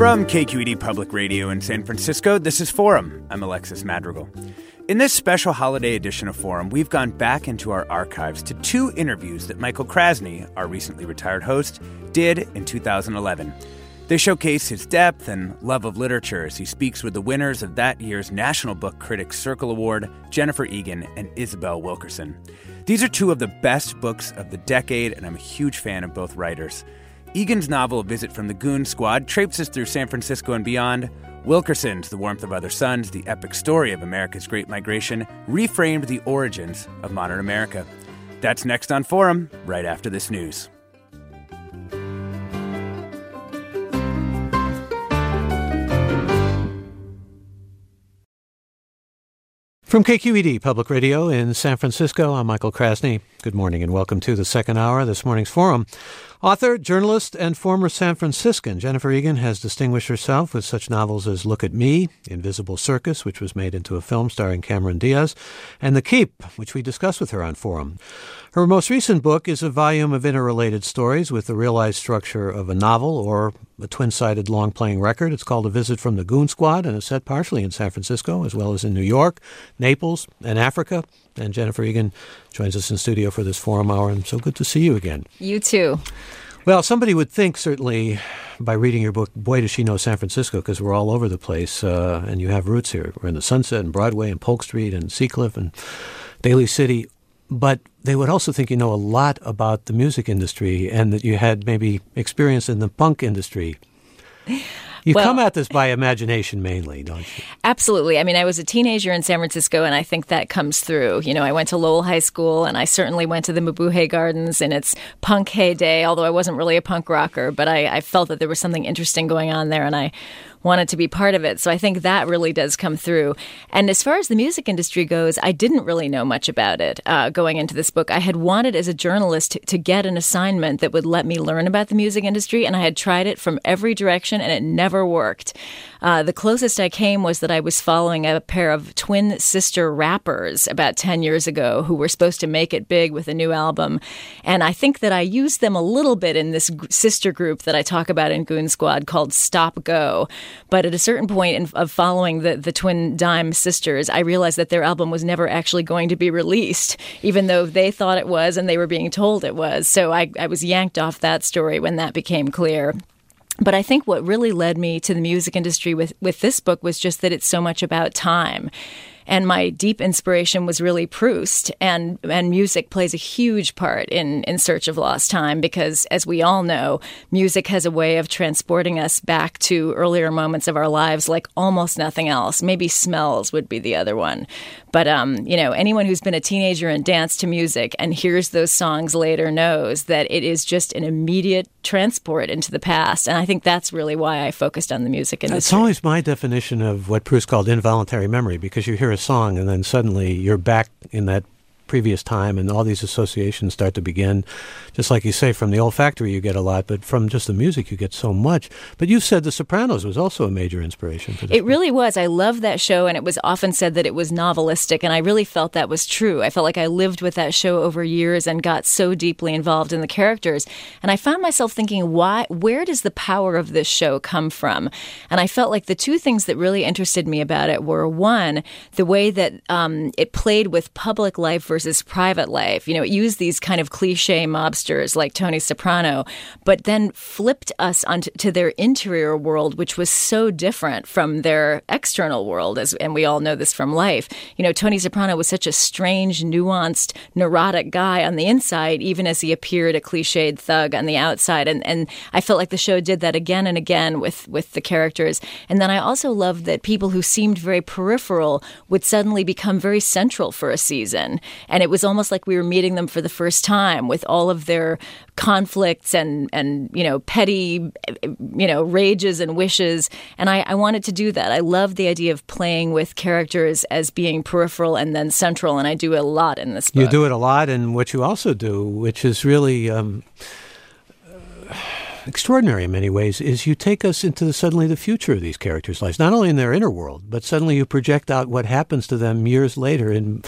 From KQED Public Radio in San Francisco, this is Forum. I'm Alexis Madrigal. In this special holiday edition of Forum, we've gone back into our archives to two interviews that Michael Krasny, our recently retired host, did in 2011. They showcase his depth and love of literature as he speaks with the winners of that year's National Book Critics Circle Award, Jennifer Egan and Isabel Wilkerson. These are two of the best books of the decade, and I'm a huge fan of both writers. Egan's novel, A Visit from the Goon Squad, traipses through San Francisco and beyond. Wilkerson's The Warmth of Other Suns, the epic story of America's Great Migration, reframed the origins of modern America. That's next on Forum, right after this news. From KQED Public Radio in San Francisco, I'm Michael Krasny. Good morning and welcome to the second hour of this morning's forum. Author, journalist, and former San Franciscan Jennifer Egan has distinguished herself with such novels as Look at Me, Invisible Circus, which was made into a film starring Cameron Diaz, and The Keep, which we discussed with her on Forum. Her most recent book is a volume of interrelated stories with the realized structure of a novel or a twin sided long playing record. It's called A Visit from the Goon Squad and it's set partially in San Francisco as well as in New York, Naples, and Africa. And Jennifer Egan joins us in studio for this forum hour, and so good to see you again. You too. Well, somebody would think certainly by reading your book, boy, does she know San Francisco because we're all over the place, uh, and you have roots here. We're in the Sunset and Broadway and Polk Street and Seacliff and Daly City. But they would also think you know a lot about the music industry and that you had maybe experience in the punk industry. You Well- come at this by imagination mainly, don't you? Absolutely. I mean, I was a teenager in San Francisco, and I think that comes through. You know, I went to Lowell High School, and I certainly went to the Mabuhay Gardens in its punk heyday, although I wasn't really a punk rocker, but I, I felt that there was something interesting going on there, and I wanted to be part of it. So I think that really does come through. And as far as the music industry goes, I didn't really know much about it uh, going into this book. I had wanted as a journalist to, to get an assignment that would let me learn about the music industry, and I had tried it from every direction, and it never worked. Uh, the closest I came was that I was following a pair of twin sister rappers about 10 years ago who were supposed to make it big with a new album. And I think that I used them a little bit in this sister group that I talk about in Goon Squad called Stop Go. But at a certain point in, of following the, the twin dime sisters, I realized that their album was never actually going to be released, even though they thought it was and they were being told it was. So I, I was yanked off that story when that became clear. But I think what really led me to the music industry with, with this book was just that it's so much about time. And my deep inspiration was really Proust, and, and music plays a huge part in, in Search of Lost Time because, as we all know, music has a way of transporting us back to earlier moments of our lives like almost nothing else. Maybe smells would be the other one. But, um, you know, anyone who's been a teenager and danced to music and hears those songs later knows that it is just an immediate transport into the past. And I think that's really why I focused on the music industry. It's always my definition of what Proust called involuntary memory because you hear a song and then suddenly you're back in that previous time and all these associations start to begin. Just like you say, from the olfactory you get a lot, but from just the music you get so much. But you said The Sopranos was also a major inspiration for this. It really was. I loved that show, and it was often said that it was novelistic, and I really felt that was true. I felt like I lived with that show over years and got so deeply involved in the characters. And I found myself thinking, why? Where does the power of this show come from? And I felt like the two things that really interested me about it were one, the way that um, it played with public life versus private life. You know, it used these kind of cliche like Tony Soprano, but then flipped us onto to their interior world, which was so different from their external world, as and we all know this from life. You know, Tony Soprano was such a strange, nuanced, neurotic guy on the inside, even as he appeared a cliched thug on the outside. And and I felt like the show did that again and again with with the characters. And then I also loved that people who seemed very peripheral would suddenly become very central for a season. And it was almost like we were meeting them for the first time with all of their conflicts and and you know petty you know rages and wishes. And I, I wanted to do that. I love the idea of playing with characters as being peripheral and then central and i do a lot in this book. you do it a lot and what you also do which is really um, extraordinary in many ways is you take us into the, suddenly the future of these characters' lives, not only in their inner world, but suddenly you project out what happens to them years later in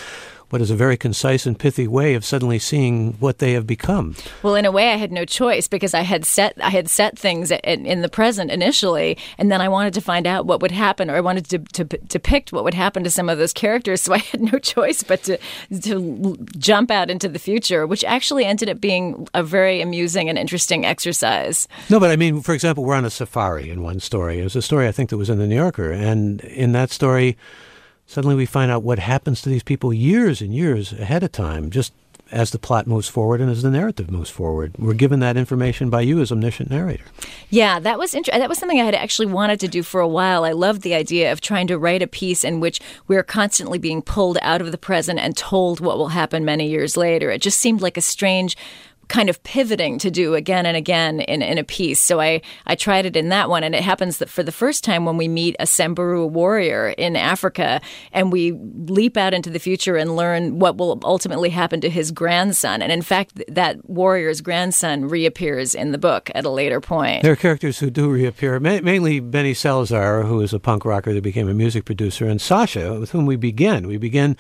what is a very concise and pithy way of suddenly seeing what they have become. Well, in a way, I had no choice because I had set I had set things in, in the present initially, and then I wanted to find out what would happen, or I wanted to, to, to depict what would happen to some of those characters. So I had no choice but to to jump out into the future, which actually ended up being a very amusing and interesting exercise. No, but I mean, for example, we're on a safari in one story. It was a story I think that was in the New Yorker, and in that story Suddenly we find out what happens to these people years and years ahead of time, just as the plot moves forward and as the narrative moves forward. We're given that information by you as omniscient narrator. Yeah, that was inter- that was something I had actually wanted to do for a while. I loved the idea of trying to write a piece in which we're constantly being pulled out of the present and told what will happen many years later. It just seemed like a strange kind of pivoting to do again and again in, in a piece. So I, I tried it in that one. And it happens that for the first time when we meet a Samburu warrior in Africa and we leap out into the future and learn what will ultimately happen to his grandson. And in fact, that warrior's grandson reappears in the book at a later point. There are characters who do reappear, ma- mainly Benny Salazar, who is a punk rocker that became a music producer, and Sasha, with whom we begin. We begin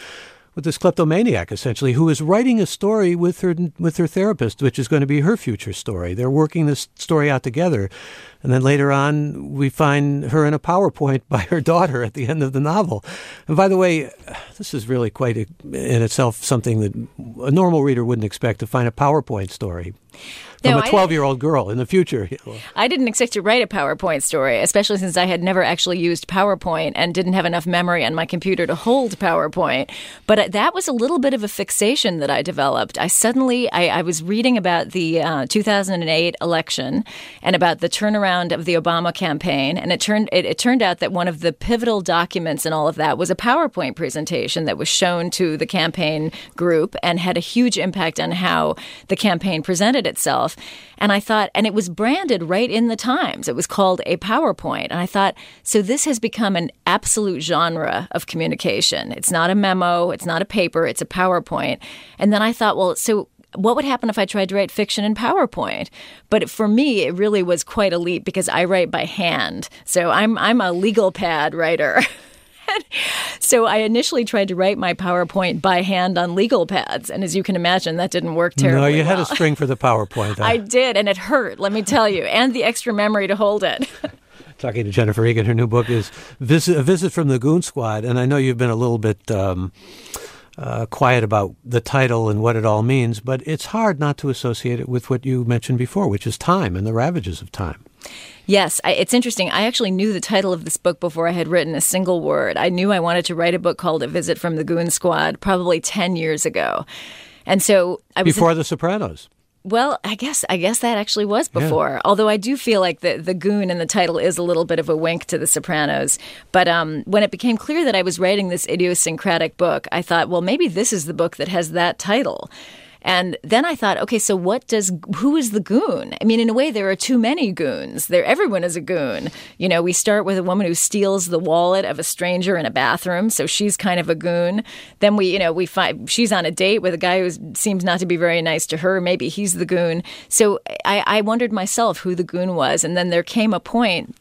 with this kleptomaniac essentially who is writing a story with her with her therapist which is going to be her future story. They're working this story out together and then later on we find her in a powerpoint by her daughter at the end of the novel. And by the way this is really quite a, in itself something that a normal reader wouldn't expect to find a powerpoint story from a 12 year old girl in the future. I didn't expect to write a PowerPoint story, especially since I had never actually used PowerPoint and didn't have enough memory on my computer to hold PowerPoint. But that was a little bit of a fixation that I developed. I suddenly, I, I was reading about the uh, 2008 election and about the turnaround of the Obama campaign, and it turned it, it turned out that one of the pivotal documents in all of that was a PowerPoint presentation that was shown to the campaign group and had a huge impact on how the campaign presented itself. And I thought, and it was branded right in the Times. It was called a PowerPoint. And I thought, so this has become an absolute genre of communication. It's not a memo, it's not a paper, it's a PowerPoint. And then I thought, well, so what would happen if I tried to write fiction in PowerPoint? But for me, it really was quite a leap because I write by hand. So I'm I'm a legal pad writer. so I initially tried to write my PowerPoint by hand on legal pads, and as you can imagine, that didn't work terribly. No, you well. had a string for the PowerPoint. I did, and it hurt. Let me tell you, and the extra memory to hold it. Talking to Jennifer Egan, her new book is Visit, A Visit from the Goon Squad, and I know you've been a little bit. Um, uh, quiet about the title and what it all means, but it's hard not to associate it with what you mentioned before, which is time and the ravages of time. Yes, I, it's interesting. I actually knew the title of this book before I had written a single word. I knew I wanted to write a book called A Visit from the Goon Squad probably 10 years ago. And so I was. Before in, The Sopranos. Well, I guess I guess that actually was before. Yeah. Although I do feel like the the goon in the title is a little bit of a wink to The Sopranos. But um, when it became clear that I was writing this idiosyncratic book, I thought, well, maybe this is the book that has that title. And then I thought, okay, so what does who is the goon? I mean, in a way, there are too many goons. There, everyone is a goon. You know, we start with a woman who steals the wallet of a stranger in a bathroom, so she's kind of a goon. Then we, you know, we find she's on a date with a guy who seems not to be very nice to her. Maybe he's the goon. So I, I wondered myself who the goon was, and then there came a point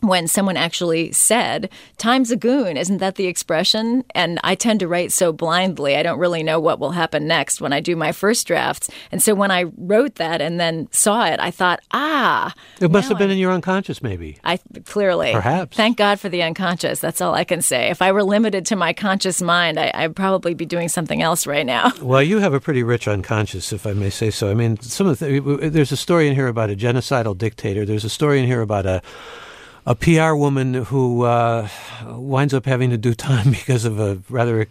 when someone actually said, Time's a goon, isn't that the expression? And I tend to write so blindly, I don't really know what will happen next when I do my first drafts. And so when I wrote that and then saw it, I thought, ah. It must have been I, in your unconscious, maybe. I clearly. Perhaps. Thank God for the unconscious. That's all I can say. If I were limited to my conscious mind, I, I'd probably be doing something else right now. Well, you have a pretty rich unconscious, if I may say so. I mean, some of the, there's a story in here about a genocidal dictator. There's a story in here about a a PR woman who uh, winds up having to do time because of a rather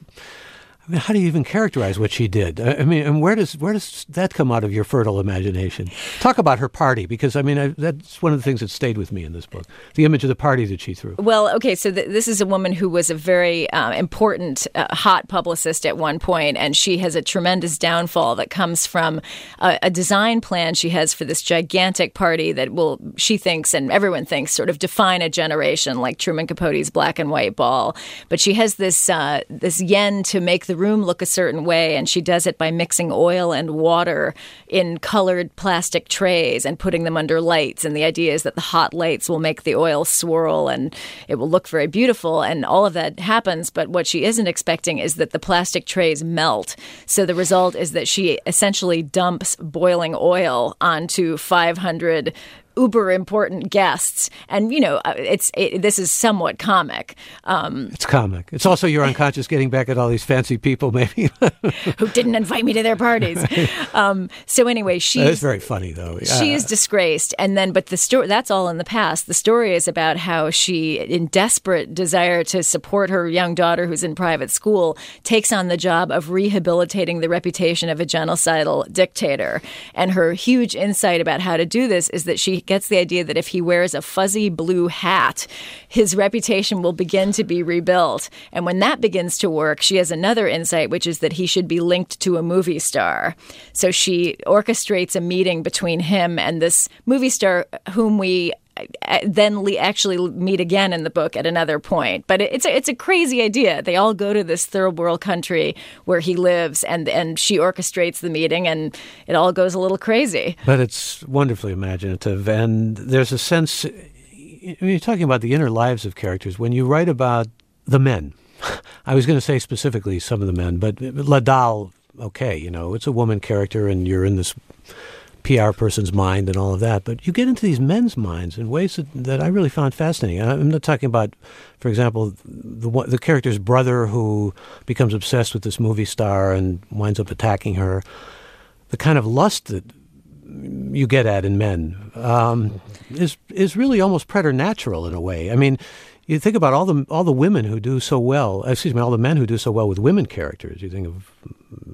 I mean, how do you even characterize what she did? I mean, and where does where does that come out of your fertile imagination? Talk about her party, because I mean, I, that's one of the things that stayed with me in this book: the image of the party that she threw. Well, okay, so th- this is a woman who was a very uh, important, uh, hot publicist at one point, and she has a tremendous downfall that comes from a, a design plan she has for this gigantic party that will, she thinks, and everyone thinks, sort of define a generation, like Truman Capote's black and white ball. But she has this uh, this yen to make the room look a certain way, and she does it by mixing oil and water in colored plastic trays and putting them under lights. And the idea is that the hot lights will make the oil swirl and it will look very beautiful. And all of that happens, but what she isn't expecting is that the plastic trays melt. So the result is that she essentially dumps boiling oil onto 500 uber important guests, and you know, uh, it's it, this is somewhat comic. Um, it's comic. It's also your unconscious getting back at all these fancy people, maybe who didn't invite me to their parties. Um, so anyway, she is very funny though. Yeah. She is disgraced, and then but the story that's all in the past. The story is about how she, in desperate desire to support her young daughter who's in private school, takes on the job of rehabilitating the reputation of a genocidal dictator. And her huge insight about how to do this is that she gets the idea that if he wears a fuzzy blue hat, his reputation will begin to be rebuilt. And when that begins to work, she has another insight, which is that he should be linked to a movie star. So she orchestrates a meeting between him and this movie star whom we Uh, then le- actually meet again in the book at another point. But it's a, it's a crazy idea. They all go to this third world country where he lives, and and she orchestrates the meeting, and it all goes a little crazy. But it's wonderfully imaginative, and there's a sense. You're talking about the inner lives of characters. When you write about the men, I was going to say specifically some of the men, but La Doll, okay, you know, it's a woman character, and you're in this PR person's mind and all of that. But you get into these men's minds in ways that, that I really found fascinating. I'm not talking about, for example, the the character's brother who becomes obsessed with this movie star and winds up attacking her. The kind of lust that you get at in men um, is is really almost preternatural in a way. I mean, you think about all the all the women who do so well. Excuse me, all the men who do so well with women characters. You think of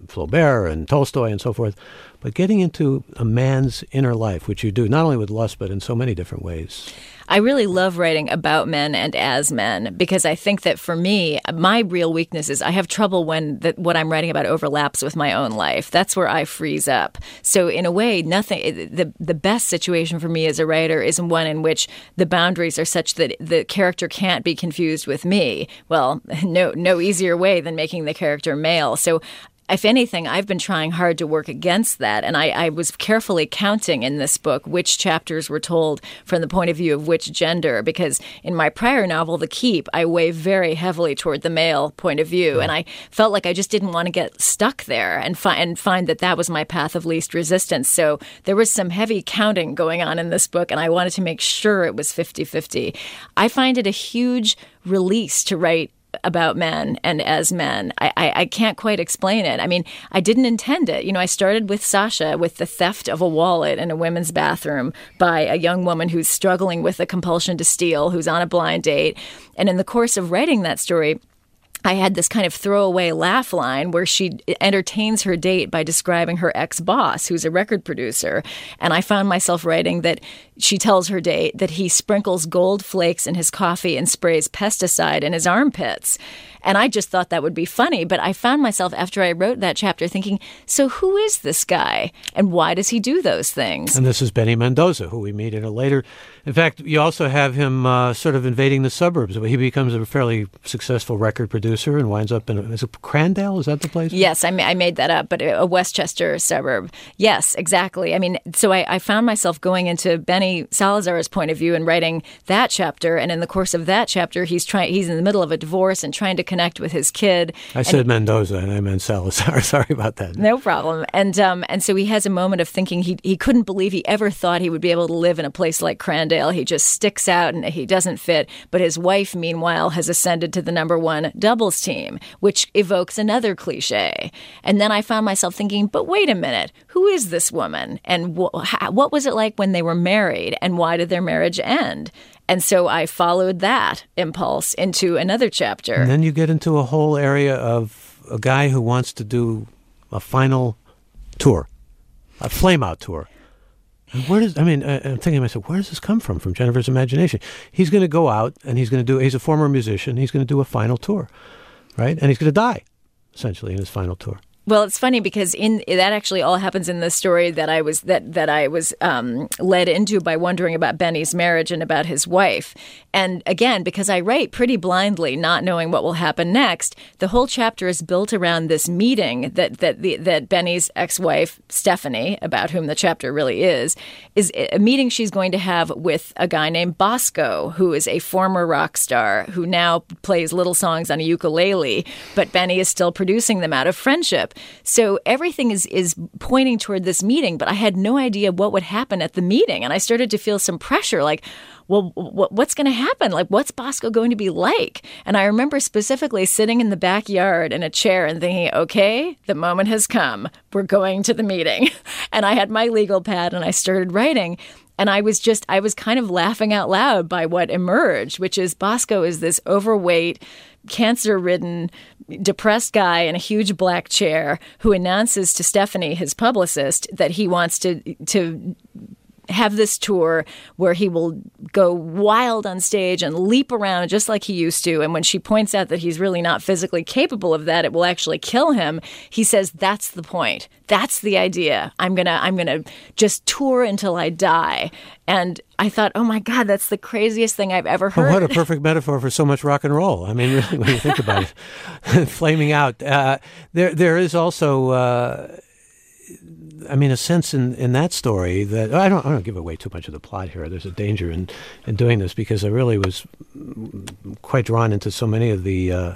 Flaubert and Tolstoy and so forth. But getting into a man's inner life, which you do not only with lust but in so many different ways. I really love writing about men and as men because I think that for me, my real weakness is I have trouble when the, what I'm writing about overlaps with my own life. That's where I freeze up. So in a way, nothing. The the best situation for me as a writer is one in which the boundaries are such that the character can't be confused with me. Well, no no easier way than making the character male. So if anything, I've been trying hard to work against that. And I, I, was carefully counting in this book which chapters were told from the point of view of which gender, because in my prior novel, The Keep, I weigh very heavily toward the male point of view. And I felt like I just didn't want to get stuck there and, fi- and find that that was my path of least resistance. So there was some heavy counting going on in this book, and I wanted to make sure it was 50 50. I find it a huge release to write about men and as men. I, I, I, can't quite explain it. I mean, I didn't intend it. You know, I started with Sasha with the theft of a wallet in a women's bathroom by a young woman who's struggling with a compulsion to steal, who's on a blind date. And in the course of writing that story, I had this kind of throwaway laugh line where she entertains her date by describing her ex boss, who's a record producer. And I found myself writing that she tells her date that he sprinkles gold flakes in his coffee and sprays pesticide in his armpits. And I just thought that would be funny. But I found myself after I wrote that chapter thinking, so who is this guy? And why does he do those things? And this is Benny Mendoza, who we meet in a later. In fact, you also have him uh, sort of invading the suburbs. He becomes a fairly successful record producer producer and winds up in a, is it Crandale? Is that the place? Yes, I, ma- I made that up, but a Westchester suburb. Yes, exactly. I mean, so I, I found myself going into Benny Salazar's point of view and writing that chapter, and in the course of that chapter, he's trying. He's in the middle of a divorce and trying to connect with his kid. I said Mendoza, and I meant Salazar. Sorry about that. No problem. And um, and so he has a moment of thinking he he couldn't believe he ever thought he would be able to live in a place like Crandale. He just sticks out and he doesn't fit. But his wife, meanwhile, has ascended to the number one doubles team, which evokes another cliche. And then I found myself thinking, but wait a minute, who is this woman? And wh- what was it like when they were married? And why did their marriage end? And so I followed that impulse into another chapter. And then you get into a whole area of a guy who wants to do a final tour, a flame out tour. And where does I mean? I, I'm thinking to myself, where does this come from? From Jennifer's imagination? He's going to go out and he's going to do. He's a former musician. He's going to do a final tour, right? And he's going to die, essentially, in his final tour. Well, it's funny because in that actually all happens in the story that I was that that I was um, led into by wondering about Benny's marriage and about his wife. And again, because I write pretty blindly, not knowing what will happen next, the whole chapter is built around this meeting that that the, that Benny's ex-wife Stephanie, about whom the chapter really is, is a meeting she's going to have with a guy named Bosco, who is a former rock star who now plays little songs on a ukulele, but Benny is still producing them out of friendship. So everything is is pointing toward this meeting, but I had no idea what would happen at the meeting, and I started to feel some pressure, like. Well, what's going to happen? Like, what's Bosco going to be like? And I remember specifically sitting in the backyard in a chair and thinking, okay, the moment has come. We're going to the meeting. And I had my legal pad and I started writing. And I was just, I was kind of laughing out loud by what emerged, which is Bosco is this overweight, cancer ridden, depressed guy in a huge black chair who announces to Stephanie, his publicist, that he wants to to have this tour where he will go wild on stage and leap around just like he used to. And when she points out that he's really not physically capable of that, it will actually kill him. He says, "That's the point. That's the idea. I'm gonna, I'm gonna just tour until I die." And I thought, "Oh my God, that's the craziest thing I've ever heard." Well, what a perfect metaphor for so much rock and roll. I mean, really, when you think about it, flaming out. Uh, there, there is also. Uh, I mean, a sense in, in that story that I don't I don't give away too much of the plot here. There's a danger in, in doing this because I really was quite drawn into so many of the uh,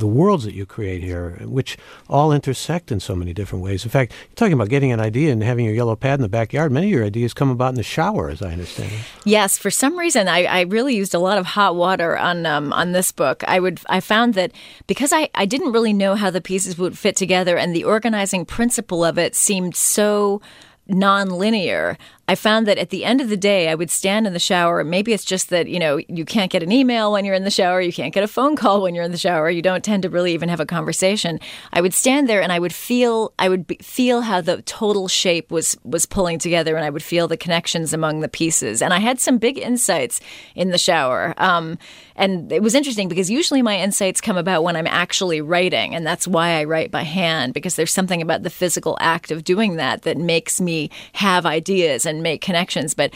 the worlds that you create here, which all intersect in so many different ways. In fact, you're talking about getting an idea and having your yellow pad in the backyard. Many of your ideas come about in the shower, as I understand. Yes, for some reason, I, I really used a lot of hot water on um, on this book. I would I found that because I, I didn't really know how the pieces would fit together, and the organizing principle of it seemed so non-linear I found that at the end of the day, I would stand in the shower. Maybe it's just that, you know, you can't get an email when you're in the shower, you can't get a phone call when you're in the shower, you don't tend to really even have a conversation. I would stand there and I would feel I would be, feel how the total shape was was pulling together and I would feel the connections among the pieces. And I had some big insights in the shower. Um, and it was interesting because usually my insights come about when I'm actually writing, and that's why I write by hand because there's something about the physical act of doing that that makes me have ideas and make connections. But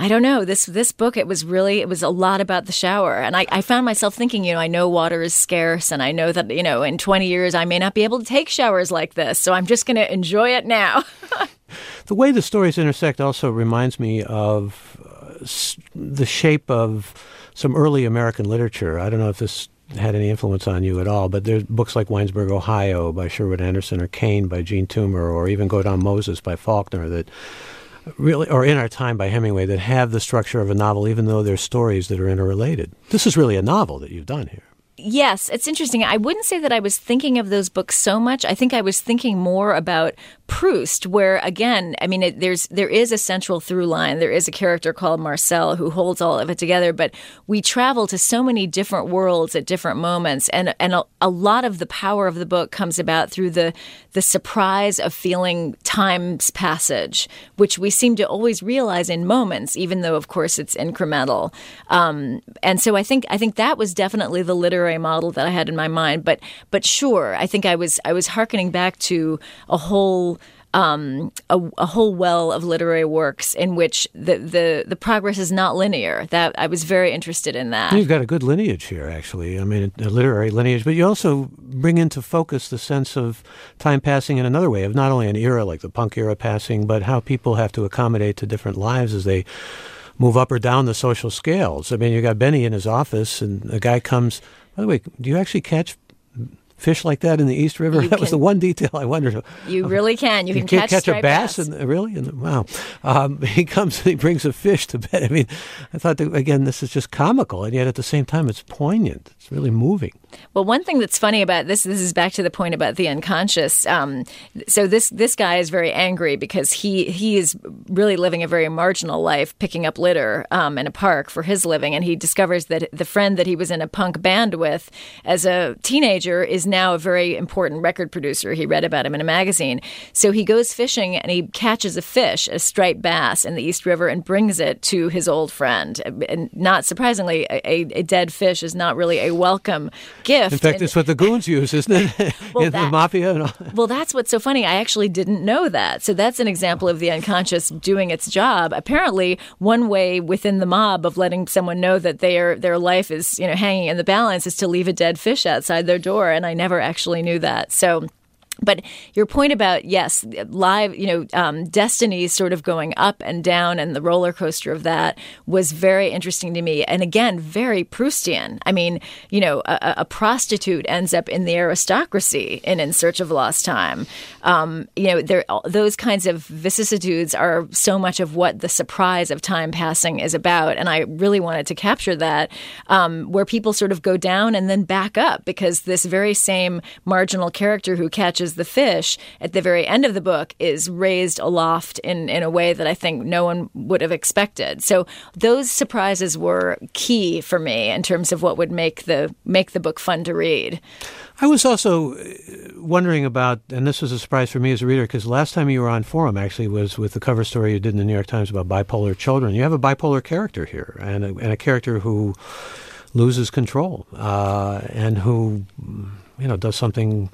I don't know. This this book, it was really it was a lot about the shower. And I, I found myself thinking, you know, I know water is scarce and I know that, you know, in twenty years I may not be able to take showers like this. So I'm just gonna enjoy it now. the way the stories intersect also reminds me of uh, the shape of some early American literature. I don't know if this had any influence on you at all, but there's books like Winesburg, Ohio by Sherwood Anderson or Cane by Jean Toomer or even Go Down Moses by Faulkner that really, or In Our Time by Hemingway that have the structure of a novel, even though they're stories that are interrelated. This is really a novel that you've done here. Yes, it's interesting. I wouldn't say that I was thinking of those books so much. I think I was thinking more about Proust, where again, I mean, it, there's there is a central through line. There is a character called Marcel who holds all of it together. But we travel to so many different worlds at different moments, and and a, a lot of the power of the book comes about through the the surprise of feeling time's passage, which we seem to always realize in moments, even though of course it's incremental. Um, and so I think I think that was definitely the literary model that I had in my mind. But but sure, I think I was I was harkening back to a whole um, a, a, whole well of literary works in which the, the, the progress is not linear. That I was very interested in that. You've got a good lineage here, actually. I mean, a literary lineage, but you also bring into focus the sense of time passing in another way, of not only an era like the punk era passing, but how people have to accommodate to different lives as they move up or down the social scales. I mean, you got Benny in his office, and a guy comes. By the way, do you actually catch fish like that in the East River? You that can, was the one detail I wondered. You really can. You, you can, catch, catch a bass, bass. And, really? And, wow. Um, he comes and he brings a fish to bed. I mean, I thought, that, again, this is just comical, and yet at the same time, it's poignant. It's really moving. Well, one thing that's funny about this, this is back to the point about the unconscious. Um, so this this guy is very angry because he he is really living a very marginal life, picking up litter um, in a park for his living, and he discovers that the friend that he was in a punk band with as a teenager is now a very important record producer. He read about him in a magazine, so he goes fishing and he catches a fish, a striped bass, in the East River, and brings it to his old friend. And not surprisingly, a, a dead fish is not really a welcome gift. In fact, and, it's what the goons use, isn't it? well, In that, the mafia. well, that's what's so funny. I actually didn't know that. So that's an example of the unconscious doing its job. Apparently, one way within the mob of letting someone know that their their life is you know hanging in the balance is to leave a dead fish outside their door, and I never actually knew that. So but your point about yes, live, you know, um, destiny sort of going up and down, and the roller coaster of that was very interesting to me. And again, very Proustian. I mean, you know, a, a prostitute ends up in the aristocracy in In Search of Lost Time. Um, you know, there those kinds of vicissitudes are so much of what the surprise of time passing is about. And I really wanted to capture that, um, where people sort of go down and then back up because this very same marginal character who catches the fish at the very end of the book is raised aloft in, in a way that I think no one would have expected. So those surprises were key for me in terms of what would make the make the book fun to read. I was also uh, wondering about, and this was a surprise for me as a reader, because last time you were on Forum actually was with the cover story you did in the New York Times about bipolar children. You have a bipolar character here, and a, and a character who loses control uh, and who, you know, does something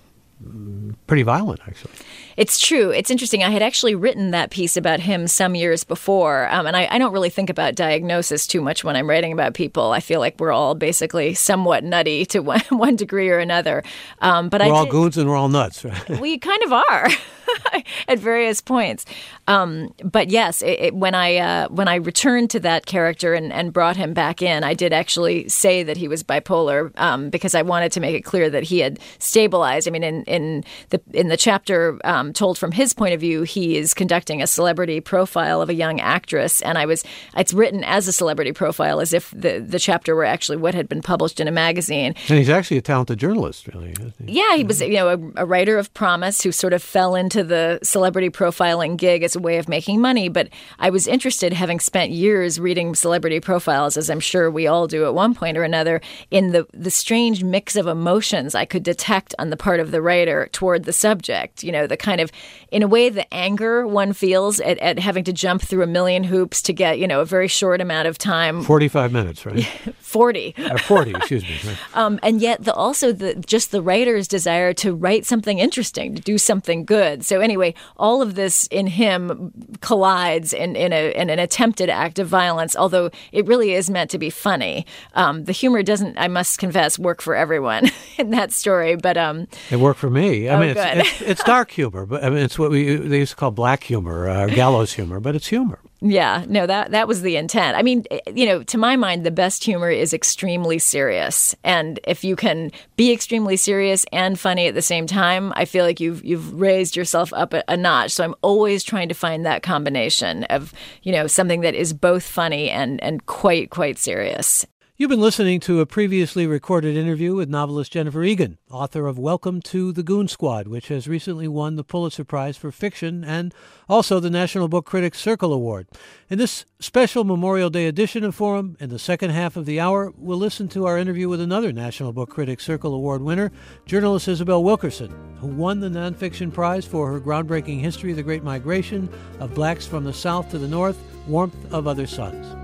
pretty violent, actually. It's true. It's interesting. I had actually written that piece about him some years before, um, and I, I, don't really think about diagnosis too much when I'm writing about people. I feel like we're all basically somewhat nutty to one, one degree or another. Um, but we're I all did, goons and we're all nuts, right? We kind of are. at various points. Um, but yes, it, it, when I uh, when I returned to that character and, and, brought him back in, I did actually say that he was bipolar um, because I wanted to make it clear that he had stabilized. I mean, in in the in the chapter um, told from his point of view, he is conducting a celebrity profile of a young actress, and I was it's written as a celebrity profile, as if the the chapter were actually what had been published in a magazine. And he's actually a talented journalist, really. He? Yeah, he was you know a, a writer of promise who sort of fell into the celebrity profiling gig as a way of making money, but I was interested, having spent years reading celebrity profiles, as I'm sure we all do at one point or another, in the, the strange mix of emotions I could detect on the part of the writer toward the subject. You know, the kind of, in a way, the anger one feels at, at having to jump through a million hoops to get, you know, a very short amount of time. 45 minutes, right? 40. Uh, 40, excuse me. Right. Um, and yet, the, also the just the writer's desire to write something interesting, to do something good. So, anyway, all of this in him collides in, in, a, in an attempted act of violence, although it really is meant to be funny. Um, the humor doesn't, I must confess, work for everyone in that story, but um, it worked for me. I oh, mean, it's, it's, it's, dark humor, but I mean, it's what we they used to call black humor, uh, gallows humor, but it's humor. Yeah, no, that that was the intent. I mean, eh, you know, to my mind, the best humor is extremely serious, and if you can be extremely serious and funny at the same time, I feel like you've you've raised yourself up a, a notch. So I'm always trying to find that combination of you know something that is both funny and and quite quite serious. You've been listening to a previously recorded interview with novelist Jennifer Egan, author of Welcome to the Goon Squad, which has recently won the Pulitzer Prize for Fiction and also the National Book Critics Circle Award. In this special Memorial Day edition of Forum, in the second half of the hour, we'll listen to our interview with another National Book Critics Circle Award winner, journalist Isabel Wilkerson, who won the Nonfiction Prize for her groundbreaking history of the Great Migration of Blacks from the South to the North, Warmth of Other Suns.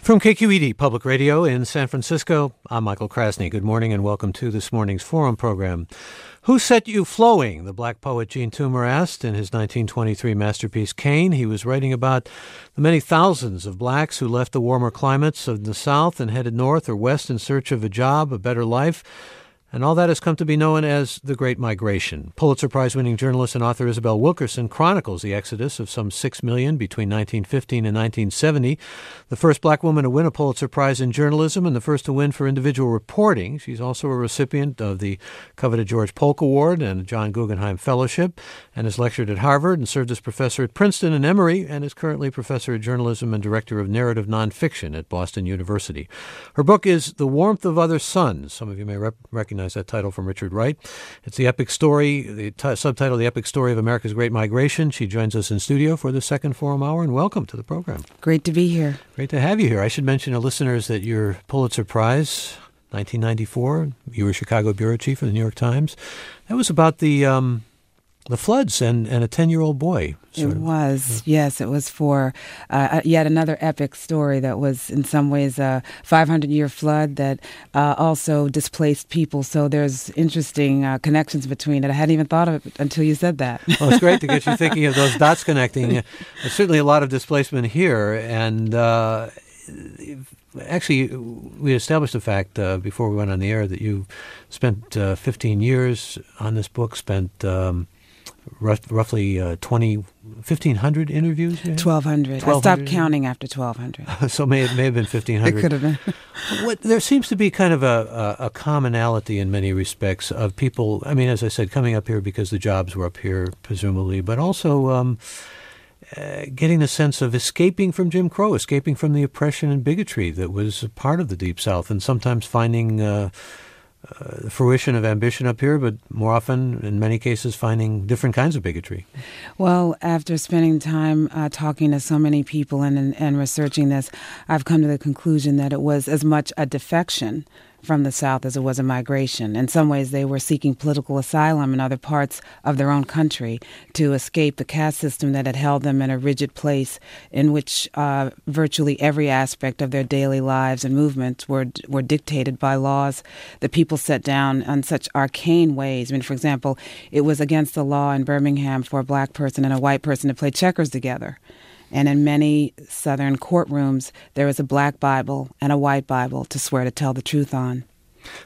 From KQED Public Radio in San Francisco, I'm Michael Krasny. Good morning and welcome to this morning's Forum program. Who set you flowing? The black poet Jean Toomer asked in his 1923 masterpiece Cane. He was writing about the many thousands of blacks who left the warmer climates of the South and headed north or west in search of a job, a better life. And all that has come to be known as the Great Migration. Pulitzer Prize winning journalist and author Isabel Wilkerson chronicles the exodus of some six million between 1915 and 1970. The first black woman to win a Pulitzer Prize in journalism and the first to win for individual reporting. She's also a recipient of the coveted George Polk Award and John Guggenheim Fellowship, and has lectured at Harvard and served as professor at Princeton and Emory, and is currently professor of journalism and director of narrative nonfiction at Boston University. Her book is The Warmth of Other Suns. Some of you may rep- recognize recognize that title from Richard Wright. It's the epic story, the t- subtitle, The Epic Story of America's Great Migration. She joins us in studio for the second Forum Hour, and welcome to the program. Great to be here. Great to have you here. I should mention to listeners that your Pulitzer Prize, 1994, you were Chicago bureau chief of the New York Times. That was about the um, the floods and, and a 10 year old boy. It was, yeah. yes. It was for uh, yet another epic story that was, in some ways, a 500 year flood that uh, also displaced people. So there's interesting uh, connections between it. I hadn't even thought of it until you said that. well, it's great to get you thinking of those dots connecting. There's certainly a lot of displacement here. And uh, actually, we established the fact uh, before we went on the air that you spent uh, 15 years on this book, spent. Um, roughly uh, 20, 1,500 interviews? 1,200. I stopped counting after 1,200. so may, it may have been 1,500. It could have been. what, there seems to be kind of a, a, a, commonality in many respects of people, I mean, as I said, coming up here because the jobs were up here, presumably, but also um, uh, getting a sense of escaping from Jim Crow, escaping from the oppression and bigotry that was part of the Deep South, and sometimes finding... Uh, uh, the fruition of ambition up here, but more often, in many cases, finding different kinds of bigotry. Well, after spending time uh, talking to so many people and, and, and researching this, I've come to the conclusion that it was as much a defection from the South as it was a migration. In some ways, they were seeking political asylum in other parts of their own country to escape the caste system that had held them in a rigid place in which uh, virtually every aspect of their daily lives and movements were, were dictated by laws that people set down in such arcane ways. I mean, for example, it was against the law in Birmingham for a black person and a white person to play checkers together. And in many Southern courtrooms, there is a black Bible and a white Bible to swear to tell the truth on.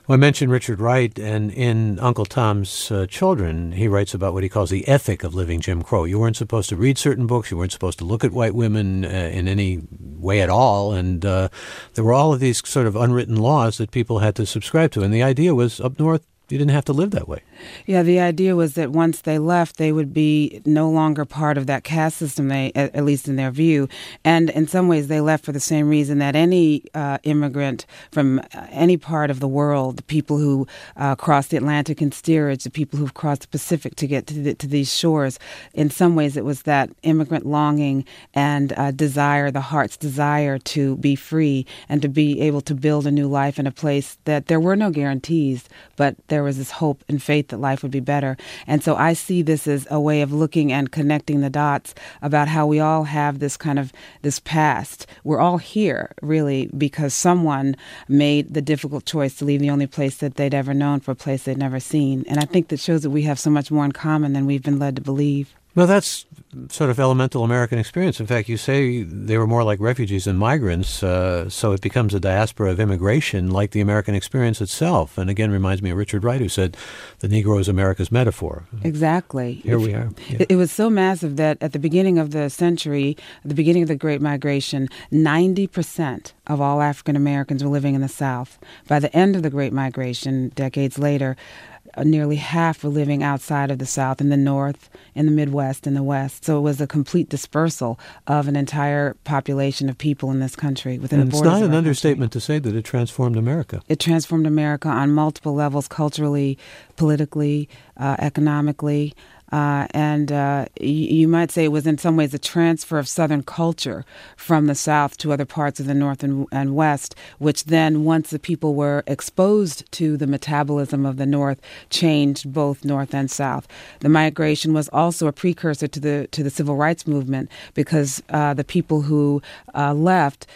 Well, I mentioned Richard Wright, and in Uncle Tom's uh, Children, he writes about what he calls the ethic of living Jim Crow. You weren't supposed to read certain books, you weren't supposed to look at white women uh, in any way at all, and uh, there were all of these sort of unwritten laws that people had to subscribe to. And the idea was up north, you didn't have to live that way. Yeah, the idea was that once they left, they would be no longer part of that caste system, they, at, least in their view. And in some ways, they left for the same reason that any uh, immigrant from uh, any part of the world, the people who uh, crossed the Atlantic in steerage, the people who've crossed the Pacific to get to, the, to these shores, in some ways, it was that immigrant longing and uh, desire, the heart's desire to be free and to be able to build a new life in a place that there were no guarantees, but there was this hope and faith that life would be better. And so I see this as a way of looking and connecting the dots about how we all have this kind of this past. We're all here really because someone made the difficult choice to leave the only place that they'd ever known for a place they'd never seen. And I think that shows that we have so much more in common than we've been led to believe. Well, that's sort of elemental American experience. In fact, you say they were more like refugees than migrants, uh, so it becomes a diaspora of immigration, like the American experience itself. And again, reminds me of Richard Wright, who said, "The Negro is America's metaphor." Exactly. Here we are. Yeah. It was so massive that at the beginning of the century, at the beginning of the Great Migration, ninety percent of all African Americans were living in the South. By the end of the Great Migration, decades later nearly half were living outside of the South, in the North, in the Midwest, in the West. So it was a complete dispersal of an entire population of people in this country within and the borders. It's not an understatement country. to say that it transformed America. It transformed America on multiple levels, culturally, politically, uh, economically. Uh, and uh, y- you might say it was in some ways a transfer of Southern culture from the South to other parts of the North and, and, West, which then, once the people were exposed to the metabolism of the North, changed both North and South. The migration was also a precursor to the to the civil rights movement because uh, the people who uh, left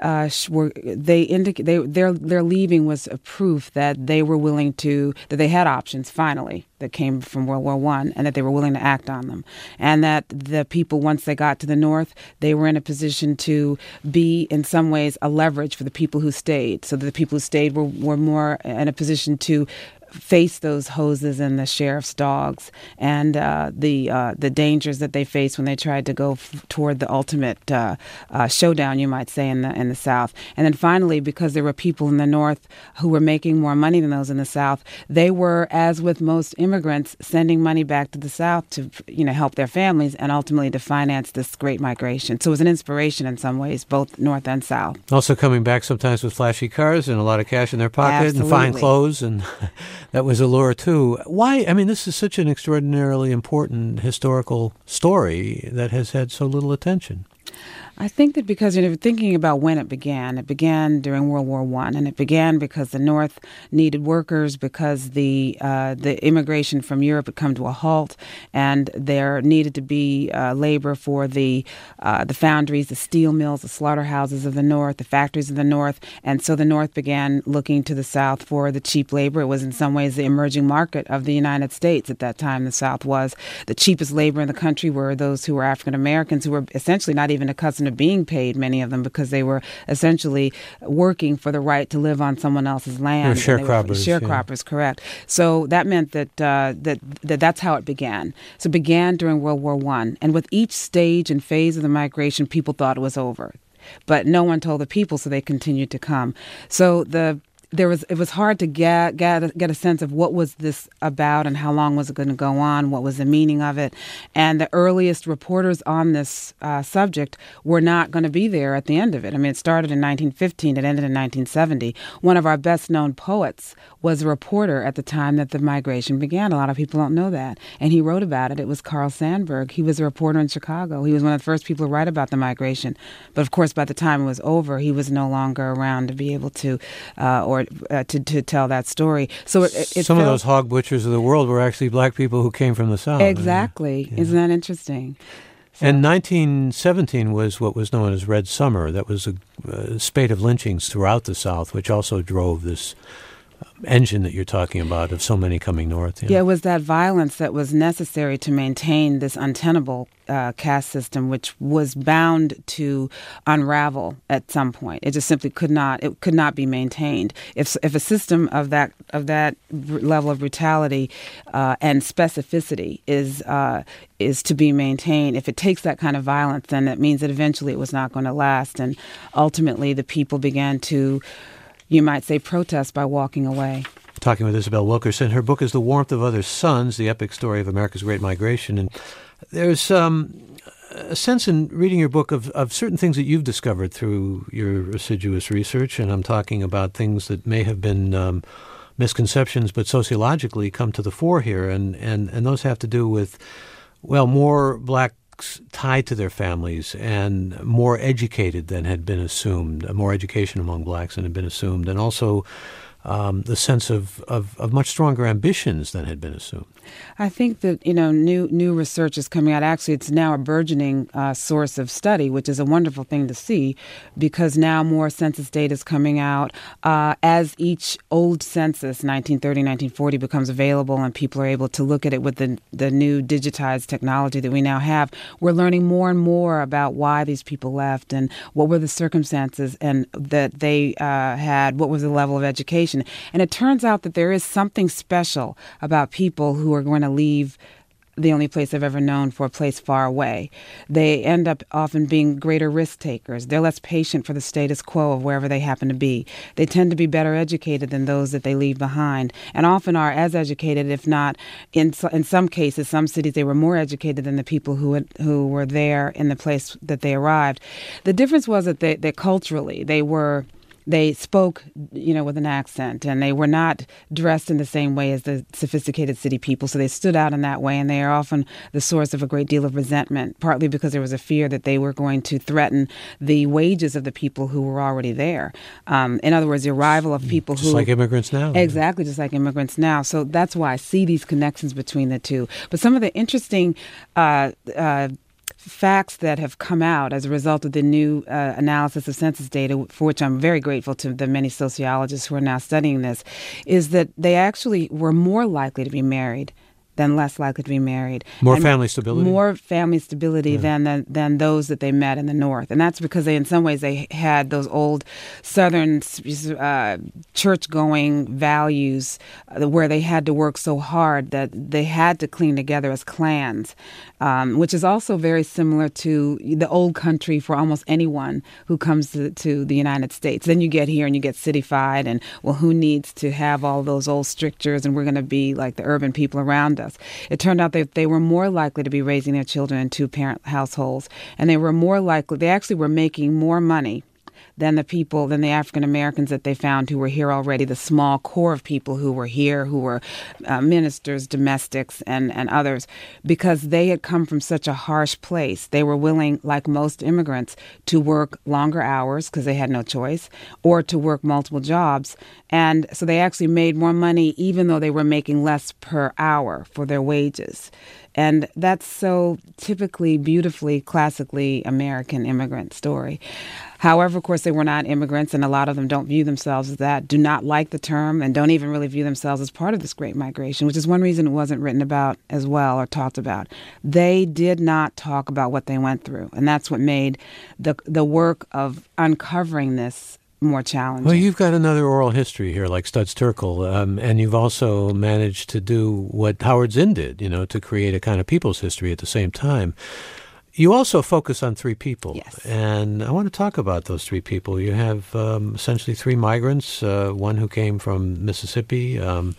uh, were they indicate they their their leaving was a proof that they were willing to that they had options finally that came from World War One and that they were willing to act on them. And that the people once they got to the north they were in a position to be in some ways a leverage for the people who stayed. So that the people who stayed were, were more in a position to face those hoses and the sheriff's dogs and uh, the uh, the dangers that they faced when they tried to go f- toward the ultimate uh, uh, showdown, you might say, in the in the South. And then finally, because there were people in the North who were making more money than those in the South, they were, as with most immigrants, sending money back to the South to you know help their families and ultimately to finance this great migration. So it was an inspiration in some ways, both North and South. Also coming back sometimes with flashy cars and a lot of cash in their pocket Absolutely. and fine clothes and. that was allure too. Why? I mean, this is such an extraordinarily important historical story that has had so little attention. I think that because you know, thinking about when it began, it began during World War One, and it began because the North needed workers because the uh, the immigration from Europe had come to a halt, and there needed to be uh, labor for the uh, the foundries, the steel mills, the slaughterhouses of the North, the factories of the North, and so the North began looking to the South for the cheap labor. It was in some ways the emerging market of the United States at that time. The South was the cheapest labor in the country were those who were African Americans who were essentially not even accustomed of being paid, many of them, because they were essentially working for the right to live on someone else's land. sharecroppers. Sharecroppers, yeah. correct. So that meant that, uh, that that that's how it began. So it began during World War One, and with each stage and phase of the migration, people thought it was over, but no one told the people, so they continued to come. So the there was it was hard to get get get a sense of what was this about and how long was it going to go on, what was the meaning of it, and the earliest reporters on this uh, subject were not going to be there at the end of it. I mean, it started in 1915, it ended in 1970. One of our best known poets was a reporter at the time that the migration began. A lot of people don't know that, and he wrote about it. It was Carl Sandburg. He was a reporter in Chicago. He was one of the first people to write about the migration, but of course, by the time it was over, he was no longer around to be able to uh, or uh, to to tell that story. So it, it some felt, of those hog butchers of the world were actually black people who came from the south. Exactly, yeah. isn't that interesting? So. And 1917 was what was known as Red Summer. That was a, a spate of lynchings throughout the South, which also drove this engine that you're talking about of so many coming north. Yeah, it was that violence that was necessary to maintain this untenable uh, caste system, which was bound to unravel at some point. It just simply could not. It could not be maintained. If if a system of that of that level of brutality uh, and specificity is uh, is to be maintained, if it takes that kind of violence, then it means that eventually it was not going to last, and ultimately the people began to you might say, protest by walking away. Talking with Isabel Wilkerson. Her book is The Warmth of Other Suns, the epic story of America's Great Migration. And there's um, a sense in reading your book of, of certain things that you've discovered through your assiduous research. And I'm talking about things that may have been um, misconceptions, but sociologically come to the fore here. And, and, and those have to do with, well, more black tied to their families and more educated than had been assumed, more education among blacks than had been assumed, and also um, the sense of, of, of, much stronger ambitions than had been assumed. I think that you know new new research is coming out. Actually, it's now a burgeoning uh, source of study, which is a wonderful thing to see, because now more census data is coming out uh, as each old census, 1930, 1940, becomes available, and people are able to look at it with the the new digitized technology that we now have. We're learning more and more about why these people left and what were the circumstances and that they uh, had, what was the level of education, and it turns out that there is something special about people who are going to leave the only place they've ever known for a place far away. They end up often being greater risk takers. They're less patient for the status quo of wherever they happen to be. They tend to be better educated than those that they leave behind, and often are as educated, if not in in some cases, some cities they were more educated than the people who had, who were there in the place that they arrived. The difference was that they, that culturally they were they spoke, you know, with an accent, and they were not dressed in the same way as the sophisticated city people. So they stood out in that way, and they are often the source of a great deal of resentment, partly because there was a fear that they were going to threaten the wages of the people who were already there. Um, in other words, the arrival of people just who like immigrants now. Exactly, just like immigrants now. So that's why I see these connections between the two. But some of the interesting. Uh, uh, facts that have come out as a result of the new uh, analysis of census data, for which I'm very grateful to the many sociologists who are now studying this, is that they actually were more likely to be married than less likely to be married. More and family stability. More family stability yeah. than, than than those that they met in the North, and that's because they, in some ways, they had those old Southern uh, church-going values uh, where they had to work so hard that they had to clean together as clans, um, which is also very similar to the old country for almost anyone who comes to, to the United States. Then you get here and you get cityfied, and well, who needs to have all those old strictures? And we're going to be like the urban people around us It turned out that they were more likely to be raising their children in two parent households, and they were more likely, they actually were making more money than the people, than the African Americans that they found who were here already, the small core of people who were here, who were uh, ministers, domestics, and, and others, because they had come from such a harsh place. They were willing, like most immigrants, to work longer hours because they had no choice, or to work multiple jobs. And so they actually made more money even though they were making less per hour for their wages. And that's so typically, beautifully, classically American immigrant story. However, of course, they were not immigrants, and a lot of them don't view themselves as that, do not like the term, and don't even really view themselves as part of this great migration, which is one reason it wasn't written about as well or talked about. They did not talk about what they went through, and that's what made the the work of uncovering this more challenging. Well, you've got another oral history here, like Studs Terkel, um, and you've also managed to do what Howard Zinn did, you know, to create a kind of people's history at the same time. You also focus on three people. Yes. And I want to talk about those three people. You have um, essentially three migrants uh, one who came from Mississippi, um,